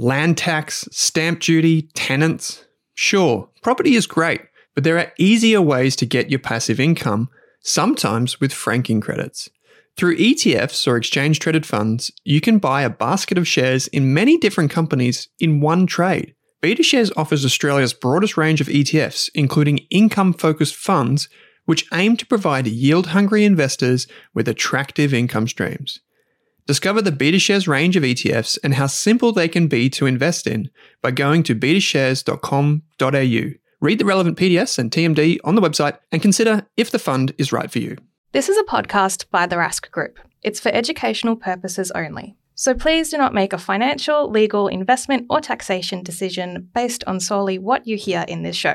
Land tax, stamp duty, tenants. Sure, property is great, but there are easier ways to get your passive income, sometimes with franking credits. Through ETFs or exchange traded funds, you can buy a basket of shares in many different companies in one trade. BetaShares offers Australia's broadest range of ETFs, including income focused funds, which aim to provide yield hungry investors with attractive income streams. Discover the BetaShares range of ETFs and how simple they can be to invest in by going to betashares.com.au. Read the relevant PDS and TMD on the website and consider if the fund is right for you. This is a podcast by the Rask Group. It's for educational purposes only. So please do not make a financial, legal, investment, or taxation decision based on solely what you hear in this show.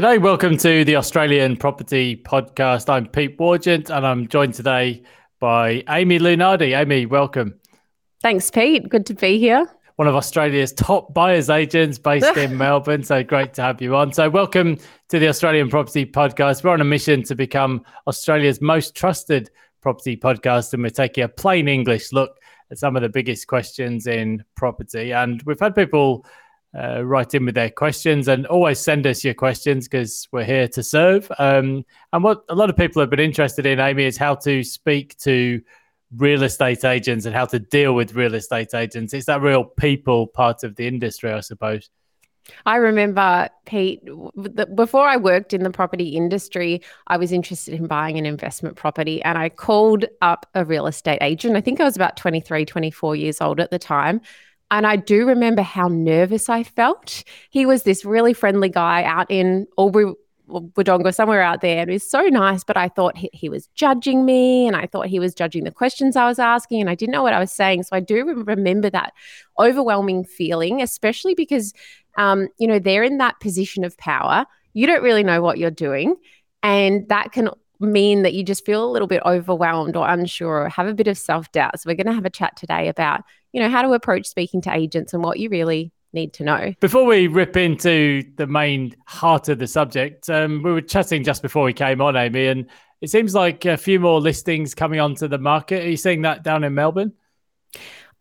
G'day, welcome to the Australian Property Podcast. I'm Pete Wargent and I'm joined today by Amy Lunardi. Amy, welcome. Thanks, Pete. Good to be here. One of Australia's top buyers agents based in Melbourne. So great to have you on. So, welcome to the Australian Property Podcast. We're on a mission to become Australia's most trusted property podcast, and we're taking a plain English look at some of the biggest questions in property. And we've had people uh, write in with their questions and always send us your questions because we're here to serve. Um, and what a lot of people have been interested in, Amy, is how to speak to real estate agents and how to deal with real estate agents. It's that real people part of the industry, I suppose. I remember, Pete, before I worked in the property industry, I was interested in buying an investment property and I called up a real estate agent. I think I was about 23, 24 years old at the time. And I do remember how nervous I felt. He was this really friendly guy out in Albury, Wodonga, somewhere out there. And was so nice, but I thought he, he, was judging me and I thought he was judging the questions I was asking and I didn't know what I was saying. So I do remember that overwhelming feeling, especially because, um, you know, they're in that position of power. You don't really know what you're doing. And that can mean that you just feel a little bit overwhelmed or unsure or have a bit of self doubt. So, we're going to have a chat today about, you know, how to approach speaking to agents and what you really need to know. Before we rip into the main heart of the subject, um, we were chatting just before we came on, Amy, and it seems like a few more listings coming onto the market. Are you seeing that down in Melbourne?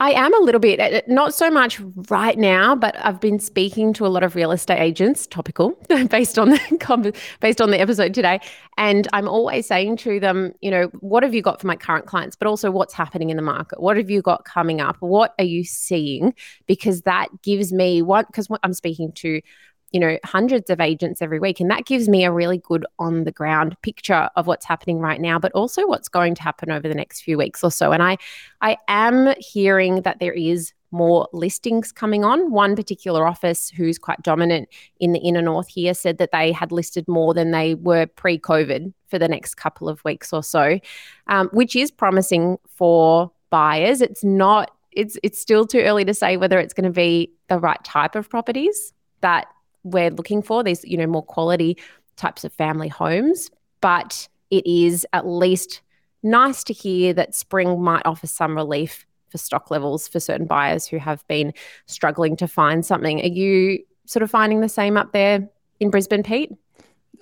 I am a little bit, uh, not so much right now, but I've been speaking to a lot of real estate agents, topical, based on the based on the episode today, and I'm always saying to them, you know, what have you got for my current clients, but also what's happening in the market? What have you got coming up? What are you seeing? Because that gives me what because I'm speaking to you know, hundreds of agents every week. And that gives me a really good on the ground picture of what's happening right now, but also what's going to happen over the next few weeks or so. And I I am hearing that there is more listings coming on. One particular office who's quite dominant in the inner north here said that they had listed more than they were pre COVID for the next couple of weeks or so, um, which is promising for buyers. It's not, it's, it's still too early to say whether it's going to be the right type of properties that we're looking for. These you know more quality types of family homes but it is at least nice to hear that spring might offer some relief for stock levels for certain buyers who have been struggling to find something. Are you sort of finding the same up there in Brisbane Pete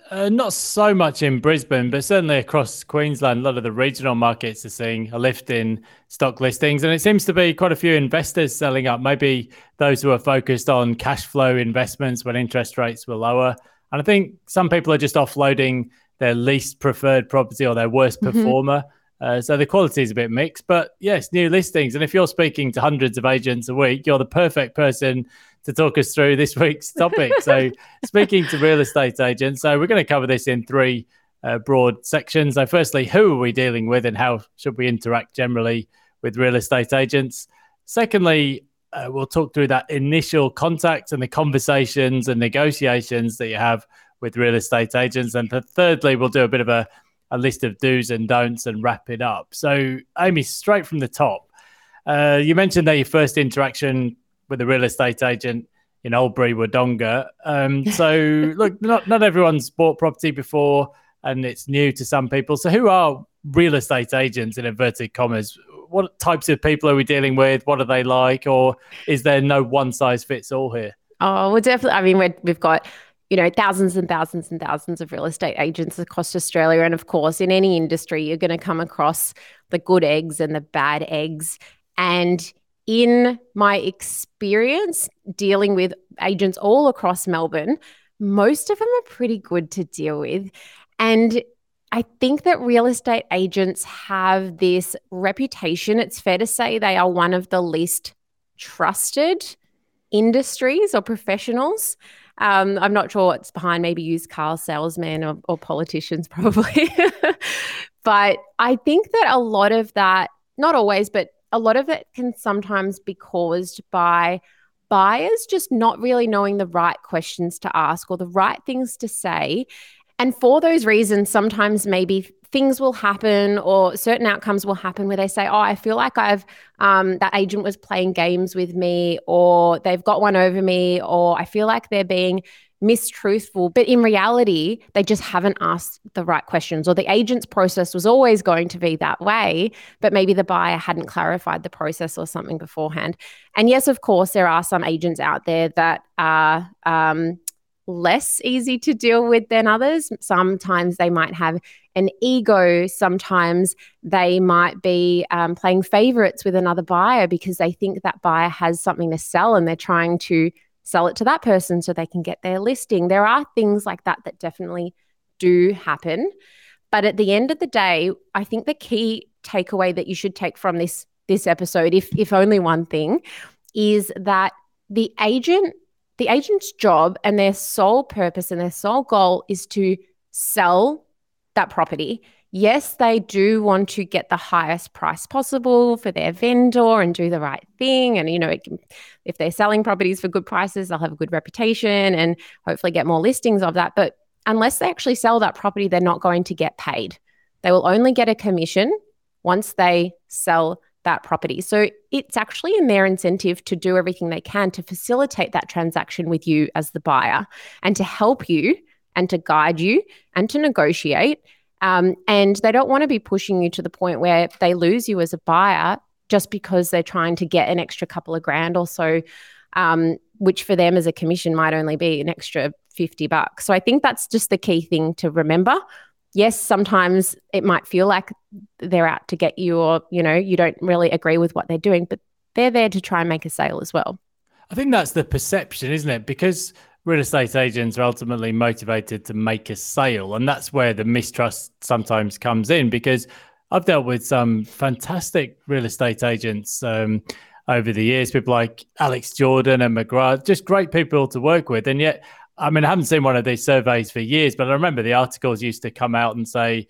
uh, not so much in Brisbane, but certainly across Queensland, a lot of the regional markets are seeing a lift in stock listings. And it seems to be quite a few investors selling up, maybe those who are focused on cash flow investments when interest rates were lower. And I think some people are just offloading their least preferred property or their worst mm-hmm. performer. Uh, so the quality is a bit mixed, but yes, new listings. And if you're speaking to hundreds of agents a week, you're the perfect person to talk us through this week's topic. so, speaking to real estate agents, so we're going to cover this in three uh, broad sections. So, firstly, who are we dealing with and how should we interact generally with real estate agents? Secondly, uh, we'll talk through that initial contact and the conversations and negotiations that you have with real estate agents. And thirdly, we'll do a bit of a, a list of do's and don'ts and wrap it up. So, Amy, straight from the top, uh, you mentioned that your first interaction with a real estate agent in Albury, Wodonga. Um, so, look, not, not everyone's bought property before and it's new to some people. So, who are real estate agents in inverted commas? What types of people are we dealing with? What are they like? Or is there no one size fits all here? Oh, well, definitely. I mean, we have got you know, thousands and thousands and thousands of real estate agents across Australia. And of course, in any industry, you're going to come across the good eggs and the bad eggs. And in my experience dealing with agents all across Melbourne, most of them are pretty good to deal with. And I think that real estate agents have this reputation. It's fair to say they are one of the least trusted industries or professionals. Um, I'm not sure what's behind maybe used car salesmen or, or politicians, probably. but I think that a lot of that, not always, but a lot of it can sometimes be caused by buyers just not really knowing the right questions to ask or the right things to say. And for those reasons, sometimes maybe things will happen or certain outcomes will happen where they say, Oh, I feel like I've, um, that agent was playing games with me, or they've got one over me, or I feel like they're being mistruthful. But in reality, they just haven't asked the right questions, or the agent's process was always going to be that way, but maybe the buyer hadn't clarified the process or something beforehand. And yes, of course, there are some agents out there that are, um, less easy to deal with than others. Sometimes they might have an ego. Sometimes they might be um, playing favorites with another buyer because they think that buyer has something to sell and they're trying to sell it to that person so they can get their listing. There are things like that that definitely do happen. But at the end of the day, I think the key takeaway that you should take from this this episode, if if only one thing, is that the agent the agent's job and their sole purpose and their sole goal is to sell that property. Yes, they do want to get the highest price possible for their vendor and do the right thing. And, you know, if they're selling properties for good prices, they'll have a good reputation and hopefully get more listings of that. But unless they actually sell that property, they're not going to get paid. They will only get a commission once they sell that property. So it's actually in their incentive to do everything they can to facilitate that transaction with you as the buyer and to help you and to guide you and to negotiate. Um, and they don't want to be pushing you to the point where they lose you as a buyer just because they're trying to get an extra couple of grand or so, um, which for them as a commission might only be an extra 50 bucks. So I think that's just the key thing to remember yes, sometimes it might feel like they're out to get you or, you know, you don't really agree with what they're doing, but they're there to try and make a sale as well. I think that's the perception, isn't it? Because real estate agents are ultimately motivated to make a sale. And that's where the mistrust sometimes comes in because I've dealt with some fantastic real estate agents um, over the years, people like Alex Jordan and McGrath, just great people to work with. And yet I mean, I haven't seen one of these surveys for years, but I remember the articles used to come out and say,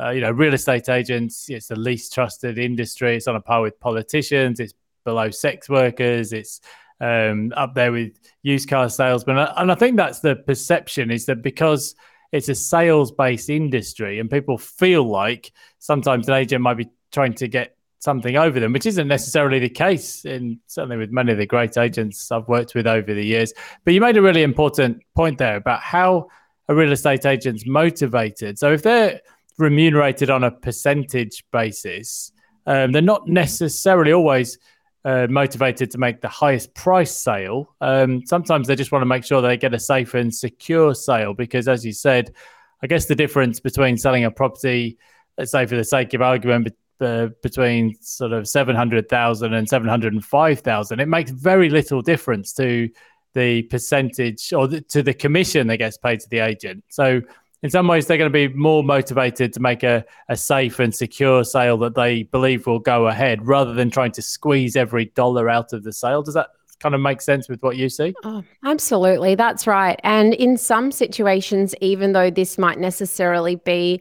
uh, you know, real estate agents, it's the least trusted industry. It's on a par with politicians. It's below sex workers. It's um, up there with used car salesmen. And I think that's the perception is that because it's a sales based industry and people feel like sometimes an agent might be trying to get something over them, which isn't necessarily the case in certainly with many of the great agents I've worked with over the years. But you made a really important point there about how a real estate agent's motivated. So if they're remunerated on a percentage basis, um, they're not necessarily always uh, motivated to make the highest price sale. Um, sometimes they just want to make sure they get a safe and secure sale because, as you said, I guess the difference between selling a property, let's say for the sake of argument, uh, between sort of 700,000 and 705,000, it makes very little difference to the percentage or the, to the commission that gets paid to the agent. So, in some ways, they're going to be more motivated to make a, a safe and secure sale that they believe will go ahead rather than trying to squeeze every dollar out of the sale. Does that kind of make sense with what you see? Oh, absolutely. That's right. And in some situations, even though this might necessarily be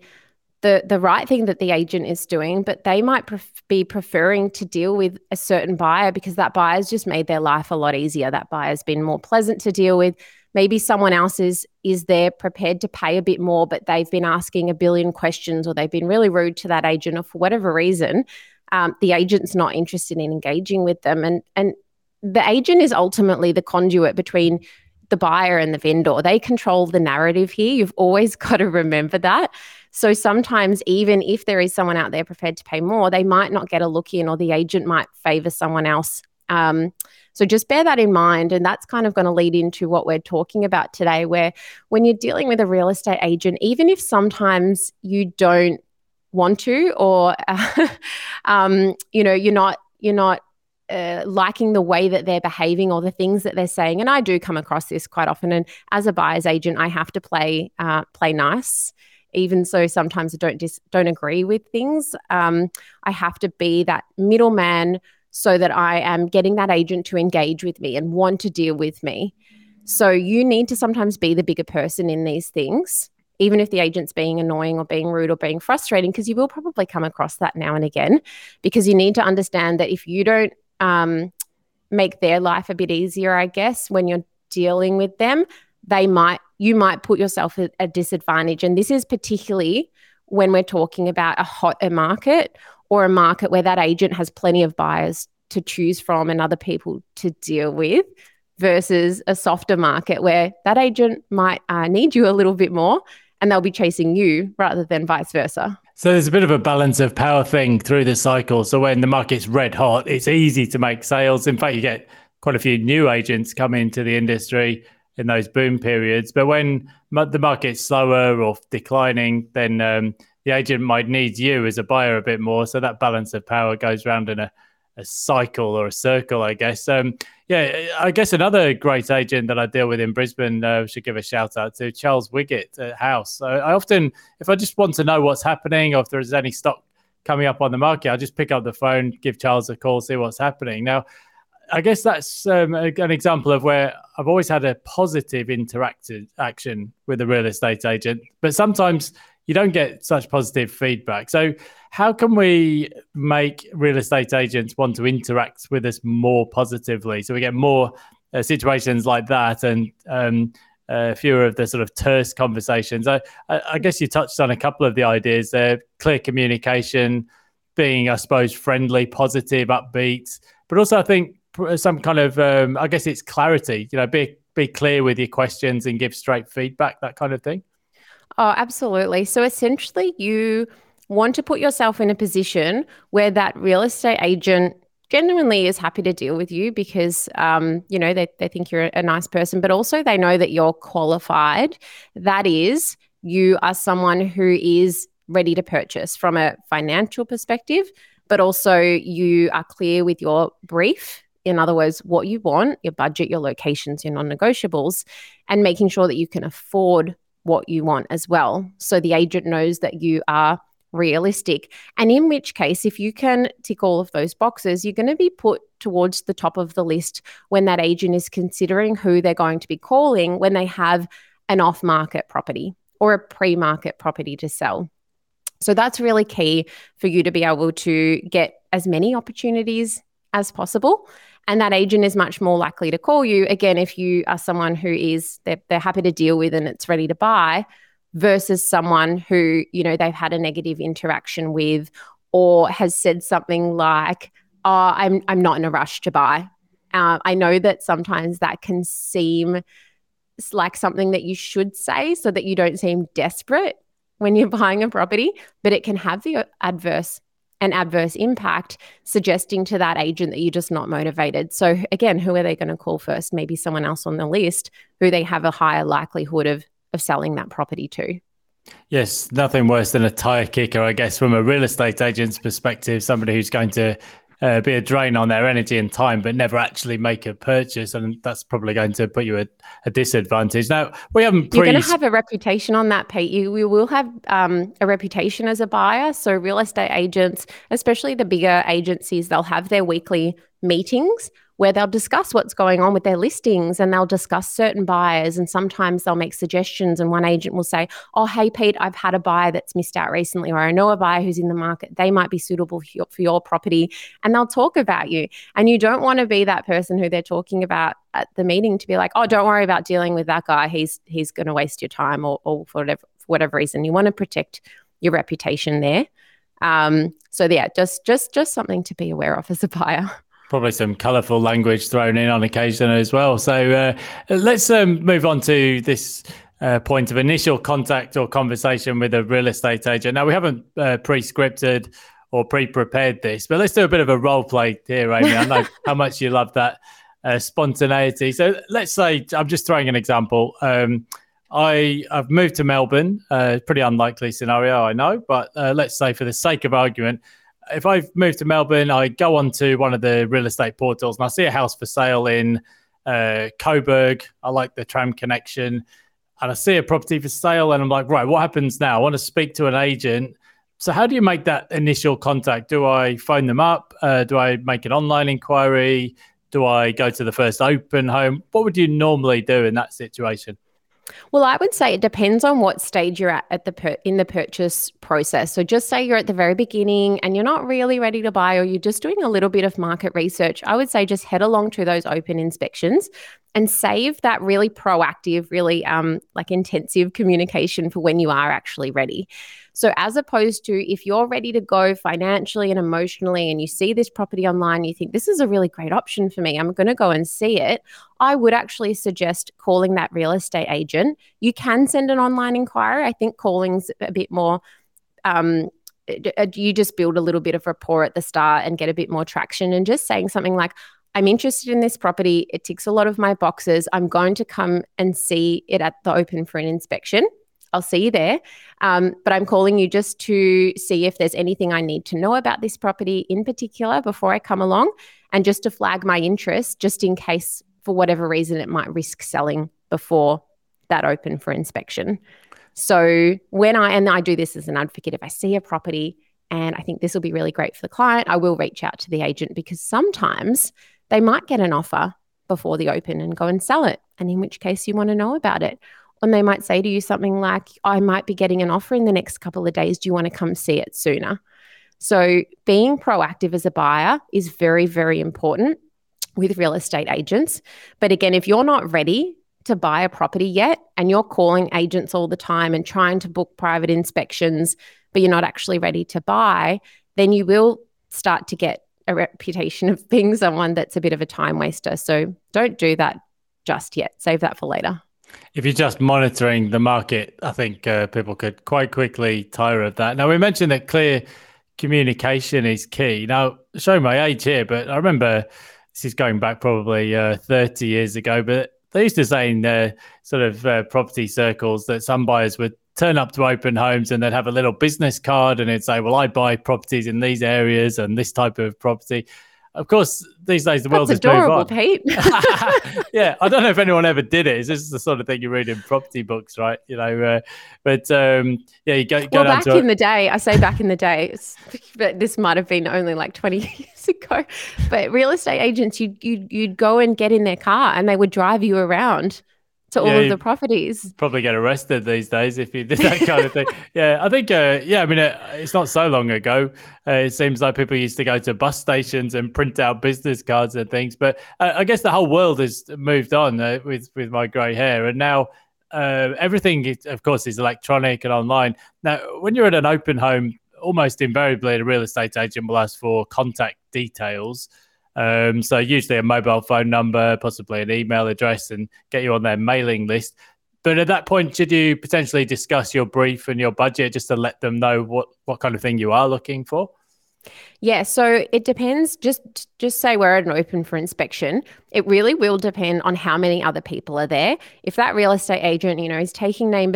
the the right thing that the agent is doing, but they might pref- be preferring to deal with a certain buyer because that buyer's just made their life a lot easier. That buyer's been more pleasant to deal with. Maybe someone else is is there prepared to pay a bit more, but they've been asking a billion questions or they've been really rude to that agent, or for whatever reason, um, the agent's not interested in engaging with them. And and the agent is ultimately the conduit between the buyer and the vendor. They control the narrative here. You've always got to remember that. So sometimes, even if there is someone out there prepared to pay more, they might not get a look in, or the agent might favor someone else. Um, so just bear that in mind. And that's kind of going to lead into what we're talking about today, where when you're dealing with a real estate agent, even if sometimes you don't want to, or, uh, um, you know, you're not, you're not uh, liking the way that they're behaving or the things that they're saying. And I do come across this quite often. And as a buyer's agent, I have to play uh, play nice even so sometimes I don't dis- don't agree with things. Um, I have to be that middleman so that I am getting that agent to engage with me and want to deal with me. So you need to sometimes be the bigger person in these things, even if the agent's being annoying or being rude or being frustrating, because you will probably come across that now and again. Because you need to understand that if you don't um, make their life a bit easier, I guess, when you're dealing with them, they might you might put yourself at a disadvantage. And this is particularly when we're talking about a hotter market or a market where that agent has plenty of buyers to choose from and other people to deal with versus a softer market where that agent might uh, need you a little bit more and they'll be chasing you rather than vice versa. So there's a bit of a balance of power thing through the cycle. So when the market's red hot, it's easy to make sales. In fact, you get quite a few new agents come into the industry in those boom periods. But when the market's slower or declining, then um, the agent might need you as a buyer a bit more. So that balance of power goes around in a, a cycle or a circle, I guess. Um, yeah, I guess another great agent that I deal with in Brisbane uh, should give a shout out to Charles Wiggett at House. So I often, if I just want to know what's happening or if there's any stock coming up on the market, I'll just pick up the phone, give Charles a call, see what's happening. Now, I guess that's um, an example of where I've always had a positive interactive action with a real estate agent, but sometimes you don't get such positive feedback. So, how can we make real estate agents want to interact with us more positively so we get more uh, situations like that and um, uh, fewer of the sort of terse conversations? I, I, guess you touched on a couple of the ideas there clear communication, being, I suppose, friendly, positive, upbeat. But also, I think some kind of um, I guess it's clarity. You know, be be clear with your questions and give straight feedback, that kind of thing. Oh, absolutely. So essentially, you want to put yourself in a position where that real estate agent genuinely is happy to deal with you because um, you know they, they think you're a nice person but also they know that you're qualified that is you are someone who is ready to purchase from a financial perspective but also you are clear with your brief in other words, what you want, your budget, your locations, your non negotiables, and making sure that you can afford what you want as well. So the agent knows that you are realistic. And in which case, if you can tick all of those boxes, you're going to be put towards the top of the list when that agent is considering who they're going to be calling when they have an off market property or a pre market property to sell. So that's really key for you to be able to get as many opportunities as possible and that agent is much more likely to call you again if you are someone who is they're, they're happy to deal with and it's ready to buy versus someone who you know they've had a negative interaction with or has said something like oh i'm i'm not in a rush to buy. Uh, i know that sometimes that can seem like something that you should say so that you don't seem desperate when you're buying a property but it can have the adverse an adverse impact, suggesting to that agent that you're just not motivated. So, again, who are they going to call first? Maybe someone else on the list who they have a higher likelihood of, of selling that property to. Yes, nothing worse than a tire kicker, I guess, from a real estate agent's perspective, somebody who's going to uh, be a drain on their energy and time, but never actually make a purchase, and that's probably going to put you at a disadvantage. Now, we haven't. Pre- You're going to have a reputation on that, Pete. You we will have um, a reputation as a buyer. So real estate agents, especially the bigger agencies, they'll have their weekly meetings where they'll discuss what's going on with their listings and they'll discuss certain buyers. And sometimes they'll make suggestions. And one agent will say, Oh, hey, Pete, I've had a buyer that's missed out recently, or I know a buyer who's in the market. They might be suitable for your, for your property. And they'll talk about you. And you don't want to be that person who they're talking about at the meeting to be like, Oh, don't worry about dealing with that guy. He's he's going to waste your time or, or for whatever, for whatever reason. You want to protect your reputation there. Um, so yeah, just just just something to be aware of as a buyer. Probably some colourful language thrown in on occasion as well. So uh, let's um, move on to this uh, point of initial contact or conversation with a real estate agent. Now we haven't uh, pre-scripted or pre-prepared this, but let's do a bit of a role play here, Amy. I know how much you love that uh, spontaneity. So let's say I'm just throwing an example. Um, I have moved to Melbourne. Uh, pretty unlikely scenario, I know, but uh, let's say for the sake of argument, if I've moved to Melbourne, I go onto one of the real estate portals and I see a house for sale in uh, Coburg. I like the tram connection, and I see a property for sale, and I'm like, right, what happens now? I want to speak to an agent. So, how do you make that initial contact? Do I phone them up? Uh, do I make an online inquiry? Do I go to the first open home? What would you normally do in that situation? Well, I would say it depends on what stage you're at at the per- in the purchase process. So just say you're at the very beginning and you're not really ready to buy or you're just doing a little bit of market research. I would say just head along to those open inspections and save that really proactive, really um, like intensive communication for when you are actually ready. So, as opposed to if you're ready to go financially and emotionally, and you see this property online, you think this is a really great option for me, I'm going to go and see it. I would actually suggest calling that real estate agent. You can send an online inquiry. I think calling's a bit more. Um, you just build a little bit of rapport at the start and get a bit more traction and just saying something like I'm interested in this property. It ticks a lot of my boxes. I'm going to come and see it at the open for an inspection. I'll see you there. Um, but I'm calling you just to see if there's anything I need to know about this property in particular before I come along and just to flag my interest, just in case for whatever reason it might risk selling before that open for inspection. So when I, and I do this as an advocate, if I see a property and I think this will be really great for the client, I will reach out to the agent because sometimes they might get an offer before the open and go and sell it. And in which case you want to know about it. And they might say to you something like, I might be getting an offer in the next couple of days. Do you want to come see it sooner? So, being proactive as a buyer is very, very important with real estate agents. But again, if you're not ready to buy a property yet and you're calling agents all the time and trying to book private inspections, but you're not actually ready to buy, then you will start to get a reputation of being someone that's a bit of a time waster. So don't do that just yet. Save that for later. If you're just monitoring the market, I think uh, people could quite quickly tire of that. Now, we mentioned that clear communication is key. Now, show my age here, but I remember this is going back probably uh, 30 years ago, but they used to say in uh, sort of uh, property circles that some buyers would turn up to open homes and they'd have a little business card and it'd say, Well, I buy properties in these areas and this type of property. Of course, these days the world That's has adorable, moved on. Pete. yeah, I don't know if anyone ever did it. This is the sort of thing you read in property books, right? You know, uh, but um, yeah, you go, go well, back in the day, I say back in the day, but this might have been only like 20 years ago. But real estate agents, you'd, you'd, you'd go and get in their car and they would drive you around to all of the properties. probably get arrested these days if you did that kind of thing. Yeah, I think, uh, yeah, I mean, uh, it's not so long ago. Uh, it seems like people used to go to bus stations and print out business cards and things. But uh, I guess the whole world has moved on uh, with, with my grey hair. And now uh, everything, is, of course, is electronic and online. Now, when you're at an open home, almost invariably, the real estate agent will ask for contact details. Um, so usually a mobile phone number, possibly an email address, and get you on their mailing list. But at that point, should you potentially discuss your brief and your budget just to let them know what what kind of thing you are looking for? Yeah, so it depends. Just just say we're an open for inspection. It really will depend on how many other people are there. If that real estate agent, you know, is taking name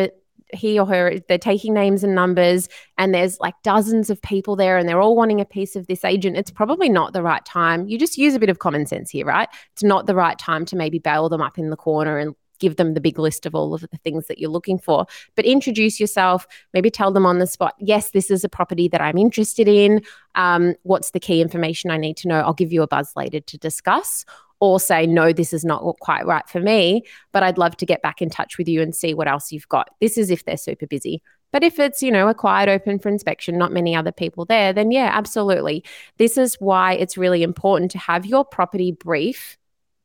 he or her they're taking names and numbers and there's like dozens of people there and they're all wanting a piece of this agent, it's probably not the right time. You just use a bit of common sense here, right? It's not the right time to maybe bail them up in the corner and give them the big list of all of the things that you're looking for. But introduce yourself, maybe tell them on the spot, yes, this is a property that I'm interested in. Um, what's the key information I need to know? I'll give you a buzz later to discuss. Or say, no, this is not quite right for me, but I'd love to get back in touch with you and see what else you've got. This is if they're super busy. But if it's, you know, a quiet open for inspection, not many other people there, then yeah, absolutely. This is why it's really important to have your property brief,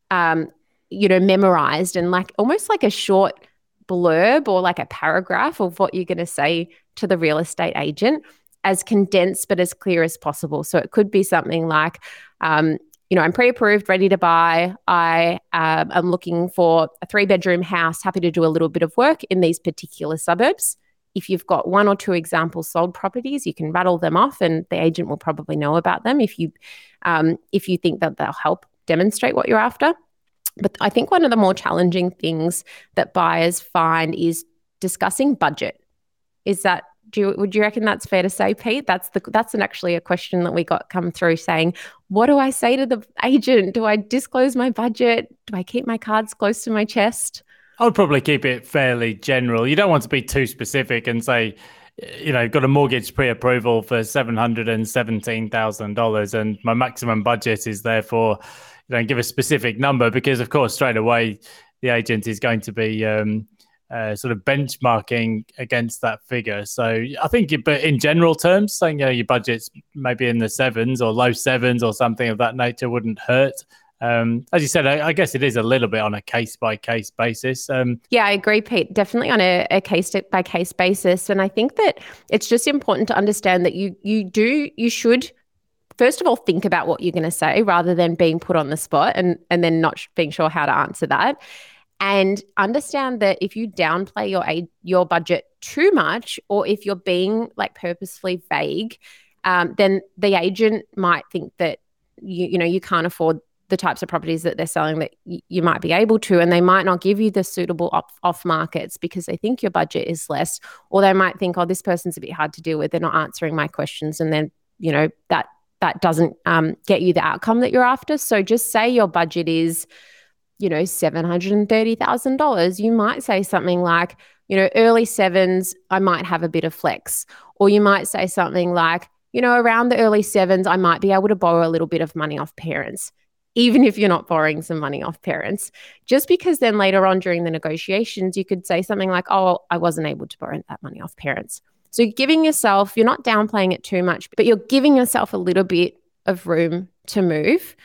um, you know, memorized and like almost like a short blurb or like a paragraph of what you're going to say to the real estate agent as condensed but as clear as possible. So it could be something like, um, you know, I'm pre approved, ready to buy. I um, am looking for a three bedroom house, happy to do a little bit of work in these particular suburbs. If you've got one or two example sold properties, you can rattle them off, and the agent will probably know about them if you um, if you think that they'll help demonstrate what you're after. But I think one of the more challenging things that buyers find is discussing budget. Is that do you, would you reckon that's fair to say, Pete? That's the that's an actually a question that we got come through saying, what do I say to the agent? Do I disclose my budget? Do I keep my cards close to my chest? I would probably keep it fairly general. You don't want to be too specific and say, you know, got a mortgage pre-approval for seven hundred and seventeen thousand dollars, and my maximum budget is therefore, you know, give a specific number because, of course, straight away the agent is going to be um, uh, sort of benchmarking against that figure. So I think, but in general terms, saying you know your budget's maybe in the sevens or low sevens or something of that nature wouldn't hurt. Um, as you said, I, I, guess it is a little bit on a case by case basis. Um, yeah, I agree, Pete. Definitely on a, a case by case basis, and I think that it's just important to understand that you you do you should first of all think about what you're going to say rather than being put on the spot and and then not being sure how to answer that and understand that if you downplay your aid, your budget too much or if you're being like purposefully vague um, then the agent might think that you you know you can't afford the types of properties that they're selling that y- you might be able to and they might not give you the suitable off, off markets because they think your budget is less or they might think oh this person's a bit hard to deal with. They're not answering my questions and then you know that that doesn't um, get you the outcome that you're after. So just say your budget is you know, $730,000, you might say something like, you know, early sevens, I might have a bit of flex. Or you might say something like, you know, around the early sevens, I might be able to borrow a little bit of money off parents, even if you're not borrowing some money off parents. Just because then later on during the negotiations, you could say something like, oh, I wasn't able to borrow that money off parents. So you're giving yourself, you're not downplaying it too much, but you're giving yourself a little bit of room to move.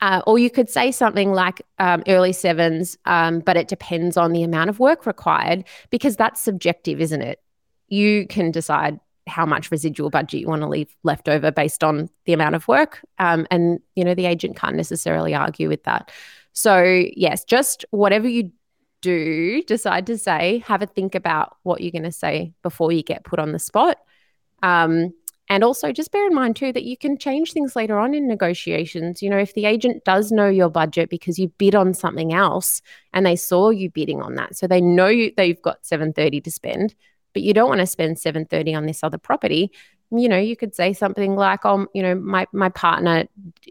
Uh, or you could say something like um, early sevens, um, but it depends on the amount of work required because that's subjective, isn't it? You can decide how much residual budget you want to leave left over based on the amount of work. Um, and, you know, the agent can't necessarily argue with that. So, yes, just whatever you do decide to say, have a think about what you're going to say before you get put on the spot. Um, and also, just bear in mind too that you can change things later on in negotiations. You know, if the agent does know your budget because you bid on something else and they saw you bidding on that, so they know you, that you've got 730 to spend, but you don't want to spend 730 on this other property, you know, you could say something like, "Oh, you know, my my partner,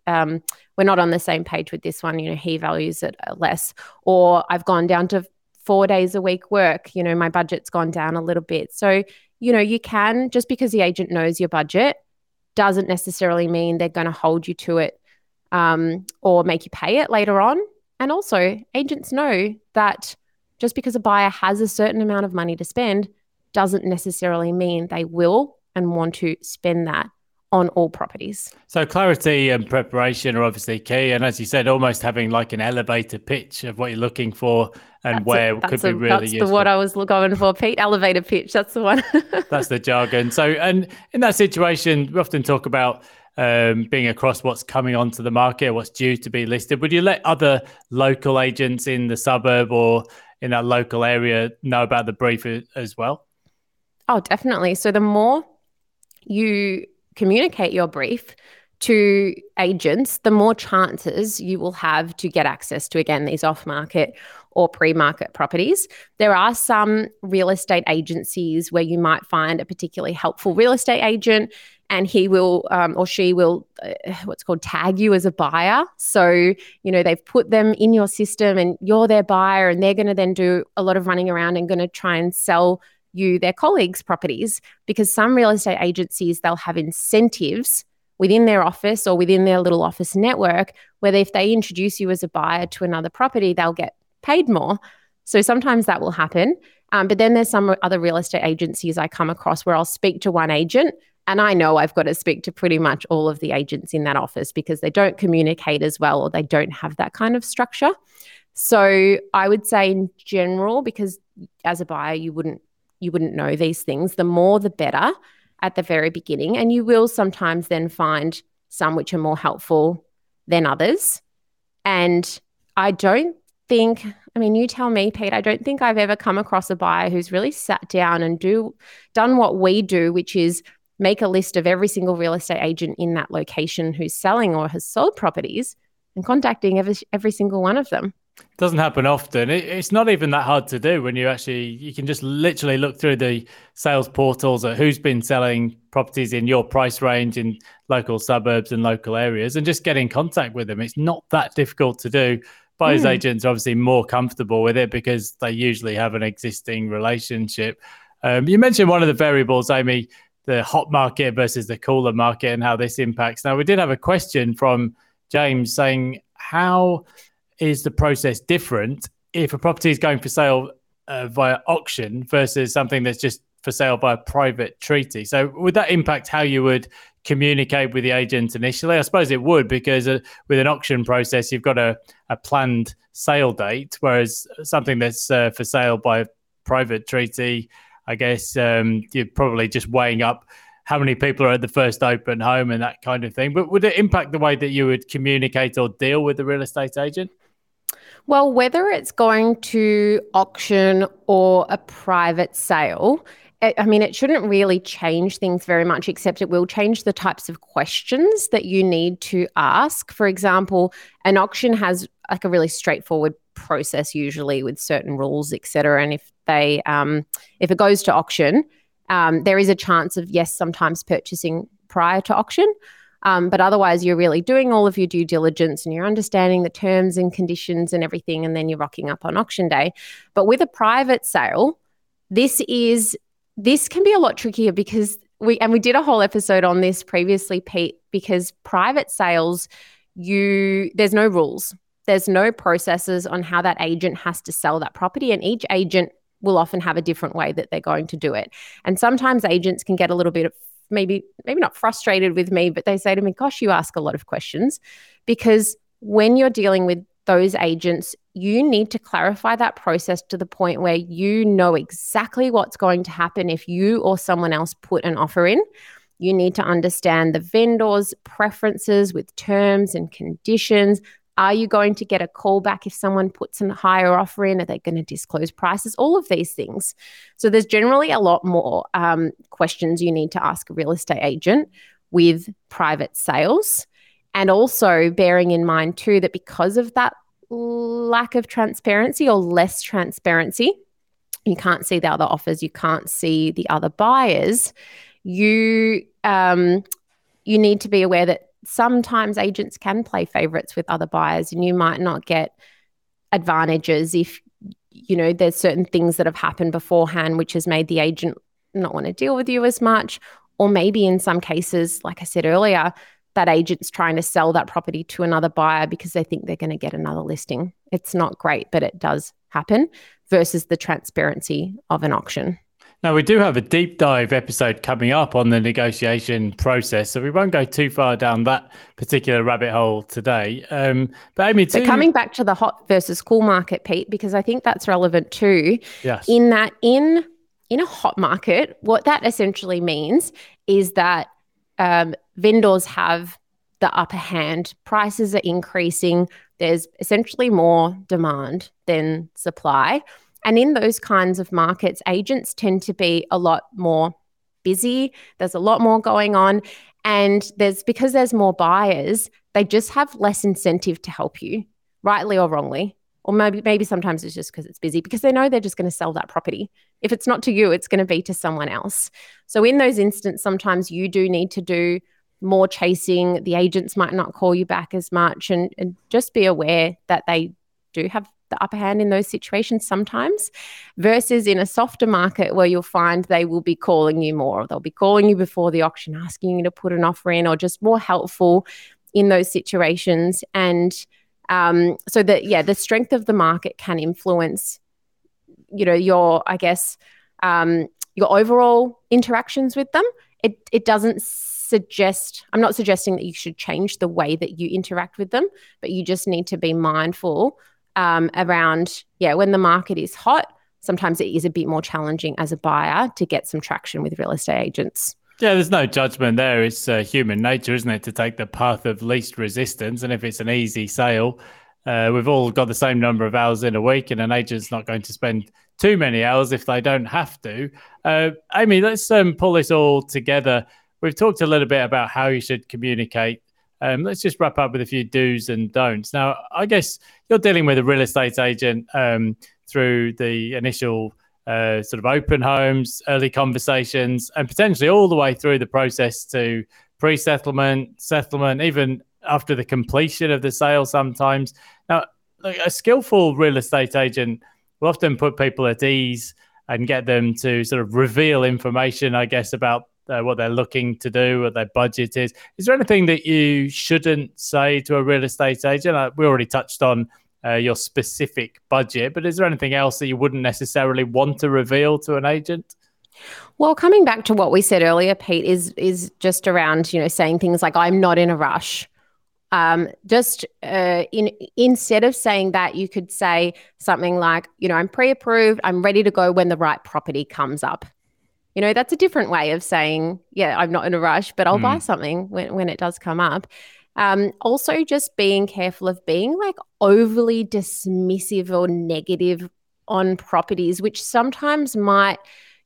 um, we're not on the same page with this one. You know, he values it uh, less, or I've gone down to four days a week work. You know, my budget's gone down a little bit. So you know, you can just because the agent knows your budget doesn't necessarily mean they're going to hold you to it um, or make you pay it later on. And also, agents know that just because a buyer has a certain amount of money to spend doesn't necessarily mean they will and want to spend that on all properties. So clarity and preparation are obviously key. And as you said, almost having like an elevator pitch of what you're looking for and that's where a, could a, be really that's useful. the what I was going for, Pete. Elevator pitch. That's the one. that's the jargon. So, and in that situation, we often talk about um, being across what's coming onto the market, what's due to be listed. Would you let other local agents in the suburb or in that local area know about the brief as well? Oh, definitely. So the more you communicate your brief to agents, the more chances you will have to get access to, again, these off market or pre market properties. There are some real estate agencies where you might find a particularly helpful real estate agent and he will um, or she will uh, what's called tag you as a buyer so you know they've put them in your system and you're their buyer and they're going to then do a lot of running around and going to try and sell you their colleagues properties because some real estate agencies they'll have incentives within their office or within their little office network, where if they introduce you as a buyer to another property, they'll get paid more. So sometimes that will happen. Um, but then there's some other real estate agencies I come across where I'll speak to one agent and I know I've got to speak to pretty much all of the agents in that office because they don't communicate as well or they don't have that kind of structure. So I would say in general, because as a buyer, you wouldn't you wouldn't know these things, the more the better at the very beginning. And you will sometimes then find some which are more helpful than others. And I don't think, I mean, you tell me, Pete, I don't think I've ever come across a buyer who's really sat down and do done what we do, which is make a list of every single real estate agent in that location who's selling or has sold properties and contacting every, every single one of them. Doesn't happen often. It, it's not even that hard to do when you actually you can just literally look through the sales portals at who's been selling properties in your price range in local suburbs and local areas and just get in contact with them. It's not that difficult to do. Buyers mm. agents are obviously more comfortable with it because they usually have an existing relationship. Um, you mentioned one of the variables, Amy, the hot market versus the cooler market and how this impacts. Now, we did have a question from James saying, How is the process different if a property is going for sale uh, via auction versus something that's just for sale by a private treaty? So, would that impact how you would communicate with the agent initially? I suppose it would because uh, with an auction process, you've got a, a planned sale date, whereas something that's uh, for sale by private treaty I guess um, you're probably just weighing up how many people are at the first open home and that kind of thing. But would it impact the way that you would communicate or deal with the real estate agent? Well, whether it's going to auction or a private sale, I mean, it shouldn't really change things very much, except it will change the types of questions that you need to ask. For example, an auction has like a really straightforward process usually with certain rules, etc. And if they um, if it goes to auction, um, there is a chance of yes, sometimes purchasing prior to auction. Um, but otherwise, you're really doing all of your due diligence and you're understanding the terms and conditions and everything, and then you're rocking up on auction day. But with a private sale, this is this can be a lot trickier because we and we did a whole episode on this previously, Pete, because private sales, you there's no rules. There's no processes on how that agent has to sell that property, and each agent will often have a different way that they're going to do it. And sometimes agents can get a little bit of maybe maybe not frustrated with me, but they say to me, "Gosh, you ask a lot of questions," because when you're dealing with those agents, you need to clarify that process to the point where you know exactly what's going to happen if you or someone else put an offer in. You need to understand the vendor's preferences with terms and conditions, are you going to get a call back if someone puts a higher offer in? Are they going to disclose prices? All of these things. So there's generally a lot more um, questions you need to ask a real estate agent with private sales. And also bearing in mind, too, that because of that lack of transparency or less transparency, you can't see the other offers, you can't see the other buyers. You um, you need to be aware that sometimes agents can play favorites with other buyers and you might not get advantages if you know there's certain things that have happened beforehand which has made the agent not want to deal with you as much. Or maybe in some cases like i said earlier that agent's trying to sell that property to another buyer because they think they're going to get another listing. It's not great but it does happen versus the transparency of an auction now, we do have a deep dive episode coming up on the negotiation process, so we won't go too far down that particular rabbit hole today. Um, but Amy, too- but coming back to the hot versus cool market, Pete, because I think that's relevant too. Yes. In that, in in a hot market, what that essentially means is that um, vendors have the upper hand. Prices are increasing. There's essentially more demand than supply. And in those kinds of markets, agents tend to be a lot more busy. There's a lot more going on. And there's because there's more buyers, they just have less incentive to help you, rightly or wrongly. Or maybe maybe sometimes it's just because it's busy because they know they're just going to sell that property. If it's not to you, it's going to be to someone else. So in those instances, sometimes you do need to do more chasing. The agents might not call you back as much and, and just be aware that they do have the upper hand in those situations sometimes, versus in a softer market where you'll find they will be calling you more. or They'll be calling you before the auction, asking you to put an offer in, or just more helpful in those situations. And um, so that yeah, the strength of the market can influence, you know, your I guess um, your overall interactions with them. It it doesn't suggest I'm not suggesting that you should change the way that you interact with them, but you just need to be mindful um, around yeah when the market is hot. Sometimes it is a bit more challenging as a buyer to get some traction with real estate agents. Yeah, there's no judgment there. It's uh, human nature, isn't it, to take the path of least resistance. And if it's an easy sale, uh, we've all got the same number of hours in a week, and an agent's not going to spend too many hours if they don't have to. Uh, Amy, let's um, pull this all together. We've talked a little bit about how you should communicate. Um, let's just wrap up with a few do's and don'ts. Now, I guess you're dealing with a real estate agent um, through the initial uh, sort of open homes, early conversations, and potentially all the way through the process to pre settlement, settlement, even after the completion of the sale sometimes. Now, a skillful real estate agent will often put people at ease and get them to sort of reveal information, I guess, about uh, what they're looking to do, what their budget is. Is there anything that you shouldn't say to a real estate agent? Uh, we already touched on uh, your specific budget, but is there anything else that you wouldn't necessarily want to reveal to an agent? Well, coming back to what we said earlier, Pete, is is just around you know saying things like "I'm not in a rush." Um, just uh, in instead of saying that, you could say something like, you know, I'm pre-approved. I'm ready to go when the right property comes up. You know, that's a different way of saying, yeah, I'm not in a rush, but I'll mm. buy something when, when it does come up. Um, also, just being careful of being like overly dismissive or negative on properties, which sometimes might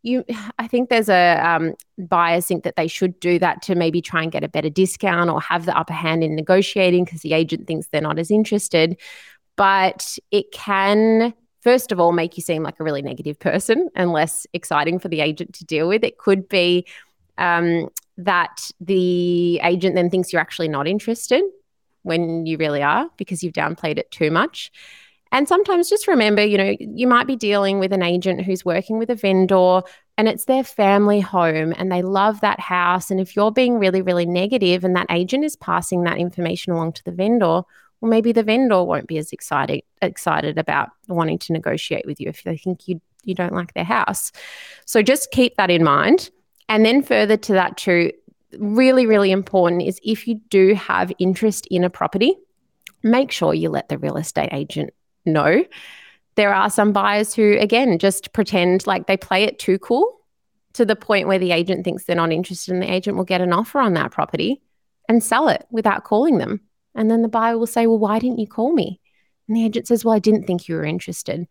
you i think there's a um, buyers think that they should do that to maybe try and get a better discount or have the upper hand in negotiating because the agent thinks they're not as interested but it can first of all make you seem like a really negative person and less exciting for the agent to deal with it could be um, that the agent then thinks you're actually not interested when you really are because you've downplayed it too much. And sometimes just remember, you know, you might be dealing with an agent who's working with a vendor and it's their family home and they love that house. And if you're being really, really negative and that agent is passing that information along to the vendor, well, maybe the vendor won't be as excited excited about wanting to negotiate with you if they think you you don't like their house. So just keep that in mind. And then further to that, too, really, really important is if you do have interest in a property, make sure you let the real estate agent know. There are some buyers who, again, just pretend like they play it too cool to the point where the agent thinks they're not interested and the agent will get an offer on that property and sell it without calling them. And then the buyer will say, Well, why didn't you call me? And the agent says, Well, I didn't think you were interested.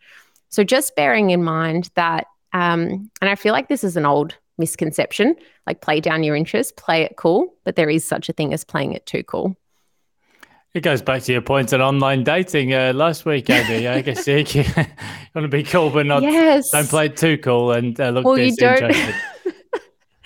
So just bearing in mind that, um, and I feel like this is an old misconception like play down your interest, play it cool, but there is such a thing as playing it too cool. It goes back to your point on online dating uh, last week, Amy. I guess you, you want to be cool, but not yes. don't play it too cool and uh, look well, disinterested.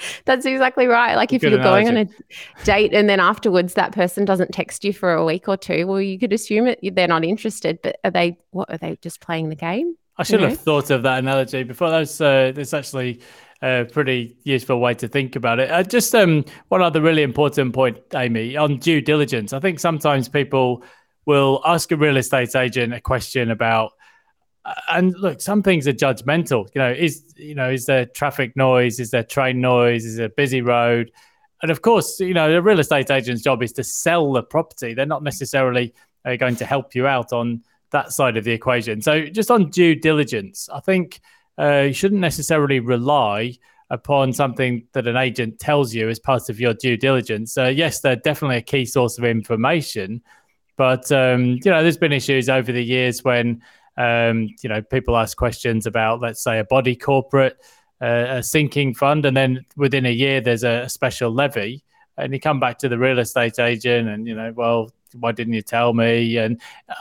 That's exactly right. Like if Good you're analogy. going on a date and then afterwards that person doesn't text you for a week or two, well, you could assume it, they're not interested. But are they? What are they just playing the game? I should you have thought of that analogy before. That's uh, that's actually a pretty useful way to think about it. Uh, just um, one other really important point, Amy, on due diligence. I think sometimes people will ask a real estate agent a question about and look, some things are judgmental. You know, is you know, is there traffic noise? Is there train noise? Is there a busy road? And of course, you know, the real estate agent's job is to sell the property. They're not necessarily uh, going to help you out on that side of the equation. So, just on due diligence, I think uh, you shouldn't necessarily rely upon something that an agent tells you as part of your due diligence. Uh, yes, they're definitely a key source of information, but um, you know, there's been issues over the years when um, you know people ask questions about, let's say, a body corporate, uh, a sinking fund, and then within a year there's a, special levy, and you come back to the real estate agent, and you know, well, why didn't you tell me? And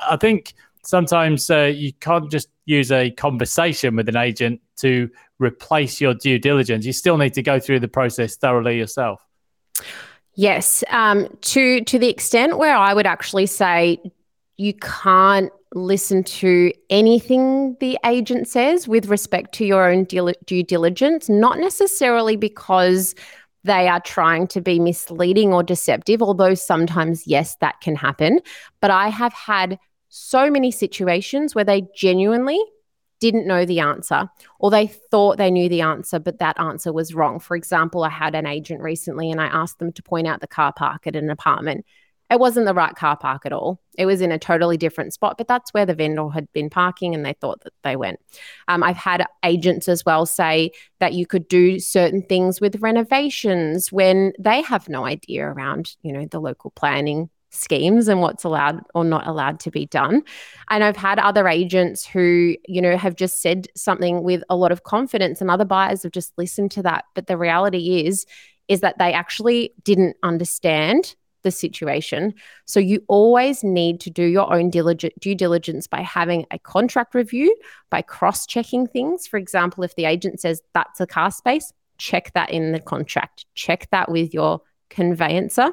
I think sometimes uh, you can't just use a conversation with an agent to replace your due diligence. You still need to go through the process thoroughly yourself. Yes, um, to to the extent where I would actually say you can't listen to anything the agent says with respect to your own due diligence, not necessarily because they are trying to be misleading or deceptive, although sometimes, yes, that can happen. But I have had so many situations where they genuinely didn't know the answer or they thought they knew the answer, but that answer was wrong. For example, I had an agent recently and I asked them to point out the car park at an apartment it wasn't the right car park at all. It was in a totally different spot, but that's where the vendor had been parking and they thought that they went. Um, I've had agents as well say that you could do certain things with renovations when they have no idea around, you know, the local planning schemes and what's allowed or not allowed to be done. And I've had other agents who, you know, have just said something with a lot of confidence and other buyers have just listened to that. But the reality is, is that they actually didn't understand the situation. So you always need to do your own diligent, due diligence by having a contract review, by cross checking things. For example, if the agent says that's a car space, check that in the contract, check that with your conveyancer.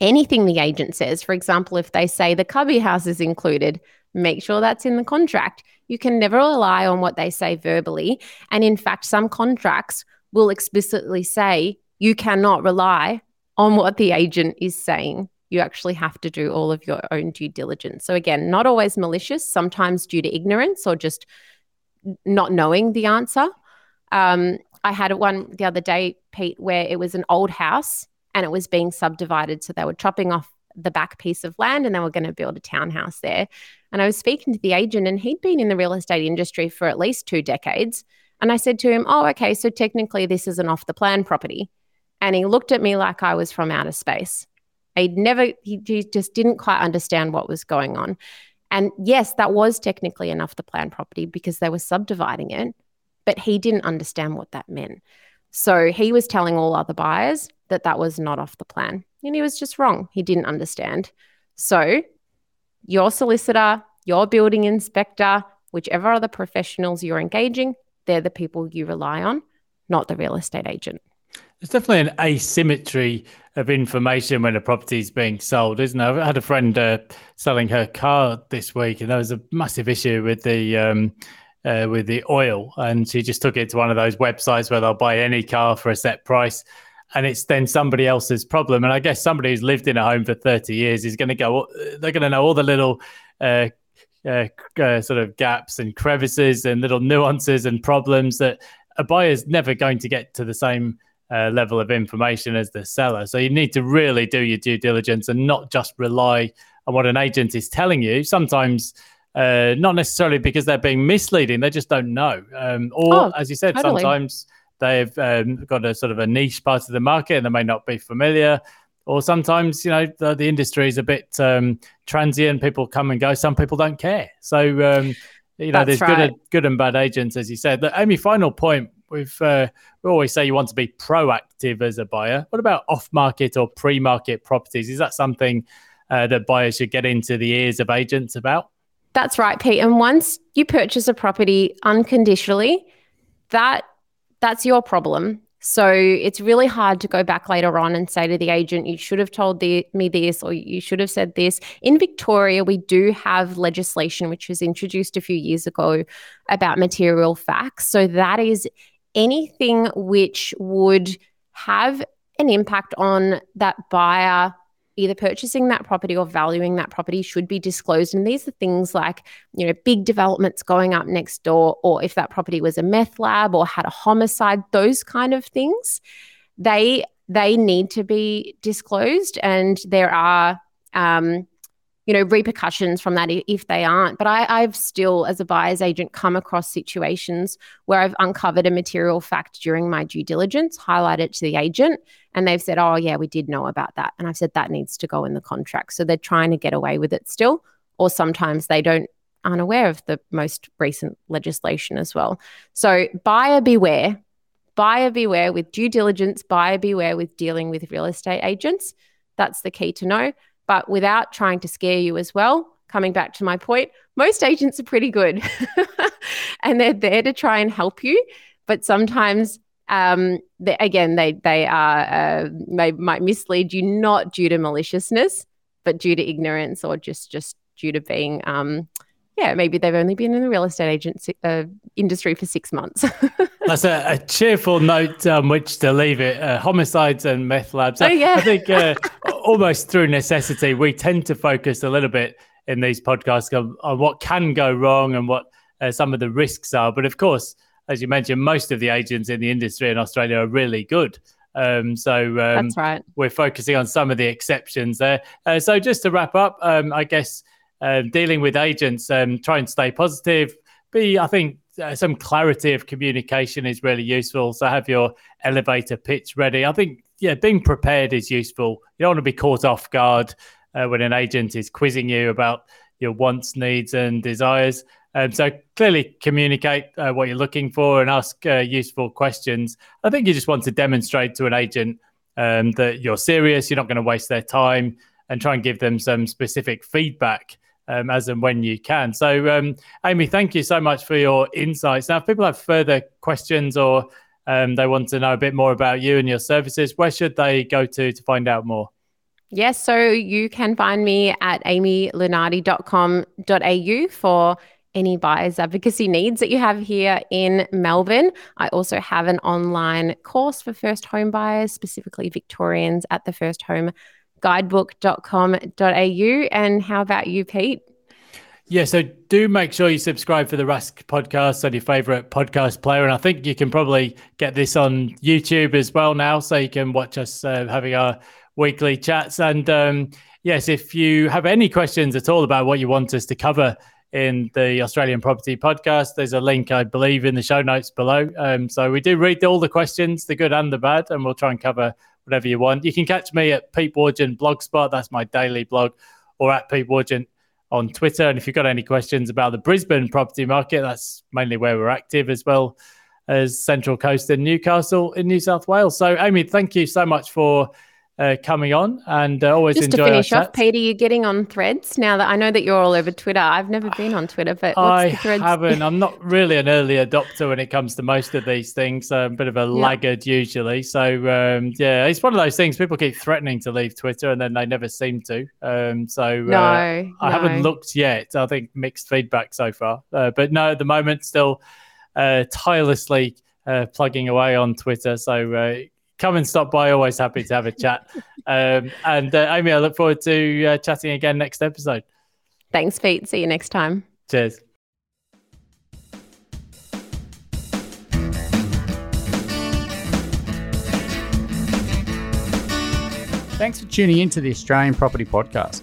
Anything the agent says, for example, if they say the cubby house is included, make sure that's in the contract. You can never rely on what they say verbally. And in fact, some contracts will explicitly say you cannot rely on what the agent is saying. You actually have to do all of your own due diligence. So, again, not always malicious, sometimes due to ignorance or just not knowing the answer. Um, I had one the other day, Pete, where it was an old house and it was being subdivided. So they were chopping off the back piece of land and they were going to build a townhouse there. And I was speaking to the agent, and he'd been in the real estate industry for at least two decades. And I said to him, Oh, okay, so technically this is an off the plan property. And he looked at me like I was from outer space. He'd never, he, he just didn't quite understand what was going on. And yes, that was technically enough the plan property because they were subdividing it, but he didn't understand what that meant. So he was telling all other buyers that that was not off the plan. And he was just wrong. He didn't understand. So your solicitor, your building inspector, whichever other professionals you're engaging, they're the people you rely on, not the real estate agent. There's definitely an asymmetry of information when a property is being sold, isn't there? I had a friend uh, selling her car this week, and there was a massive issue with the um, uh, with the oil, and she just took it to one of those websites where they'll buy any car for a set price, and it's then somebody else's problem. And I guess somebody who's lived in a home for 30 years is going to go. They're going to know all the little. Uh, uh, uh, sort of gaps and crevices and little nuances and problems that a buyer's never going to get to the same uh, level of information as the seller. So you need to really do your due diligence and not just rely on what an agent is telling you. Sometimes, uh, not necessarily because they're being misleading, they just don't know. Um, or, oh, as you said, totally. sometimes they've um, got a sort of a niche part of the market and they may not be familiar. Or sometimes, you know, the, the industry is a bit um, transient. People come and go. Some people don't care. So, um, you know, That's there's right. good, good and bad agents, as you said. The only final point We've uh, we always say you want to be proactive as a buyer. What about off-market or pre-market properties? Is that something uh, that buyers should get into the ears of agents about? That's right, Pete. And once you purchase a property unconditionally, that that's your problem. So it's really hard to go back later on and say to the agent, you should have told the, me this or you should have said this. In Victoria, we do have legislation which was introduced a few years ago about material facts. So that is anything which would have an impact on that buyer either purchasing that property or valuing that property should be disclosed. And these are things like you know big developments going up next door or if that property was a meth lab or had a homicide those kind of things. They they need to be disclosed and there are um, you know, repercussions from that if they aren't. But I, I've still, as a buyer's agent, come across situations where I've uncovered a material fact during my due diligence, highlight it to the agent, and they've said, oh, yeah, we did know about that. And I've said that needs to go in the contract. So they're trying to get away with it still, or sometimes they don't aren't aware of the most recent legislation as well. So buyer beware. Buyer beware with due diligence, buyer beware with dealing with real estate agents. That's the key to know but without trying to scare you as well. Coming back to my point, most agents are pretty good and they're there to try and help you. But sometimes, um, they, again, they, they are, uh, may, might mislead you not due to maliciousness, but due to ignorance or just, just due to being um, yeah, maybe they've only been in the real estate agency uh, industry for six months. That's a, a, cheerful note on which to leave it. Uh, homicides and meth labs. Oh, yeah. I think uh, almost through necessity, we tend to focus a little bit in these podcasts on, on what can go wrong and what uh, some of the risks are. But of course, as you mentioned, most of the agents in the industry in Australia are really good. Um, so um, that's right. We're focusing on some of the exceptions there. Uh, so just to wrap up, um, I guess uh, dealing with agents, um, try and stay positive. Be, I think, uh, some clarity of communication is really useful. So have your elevator pitch ready. I think, yeah, being prepared is useful. You don't want to be caught off guard uh, when an agent is quizzing you about your wants, needs, and desires. Um, so clearly communicate uh, what you're looking for and ask uh, useful questions. I think you just want to demonstrate to an agent um, that you're serious, you're not going to waste their time, and try and give them some specific feedback um, as and when you can. So, um, Amy, thank you so much for your insights. Now, if people have further questions or um, they want to know a bit more about you and your services, where should they go to to find out more? Yes, so you can find me at amylunardi.com.au for any buyers advocacy needs that you have here in Melbourne. I also have an online course for first home buyers, specifically Victorians, at the first home guidebook.com.au. And how about you, Pete? Yeah, so do make sure you subscribe for the Rask podcast on your favorite podcast player. And I think you can probably get this on YouTube as well now, so you can watch us uh, having our weekly chats. And um, yes, if you have any questions at all about what you want us to cover in the Australian Property Podcast. There's a link, I believe, in the show notes below. Um, so we do read all the questions, the good and the bad, and we'll try and cover whatever you want. You can catch me at Pete Wargent Blogspot. That's my daily blog, or at Pete Wargent on Twitter. And if you've got any questions about the Brisbane property market, that's mainly where we're active as well as Central Coast and Newcastle in New South Wales. So, Amy, thank you so much for uh, coming on and uh, always Just to finish off. Peter, you're getting on threads now that I know that you're all over Twitter. I've never been on Twitter, but I haven't. I'm not really an early adopter when it comes to most of these things. I'm a bit of a laggard usually. So um, yeah, it's one of those things. People keep threatening to leave Twitter and then they never seem to. Um, so uh, No, I haven't looked yet. I think mixed feedback so far. Uh, but no, at the moment, still uh, tirelessly uh, plugging away on Twitter. So uh, come and stop by. Always happy to have a chat. Um, and uh, Amy, I look forward to uh, chatting again next episode. Thanks, Pete. See you next time. Cheers. Thanks for tuning in to the Australian Property Podcast.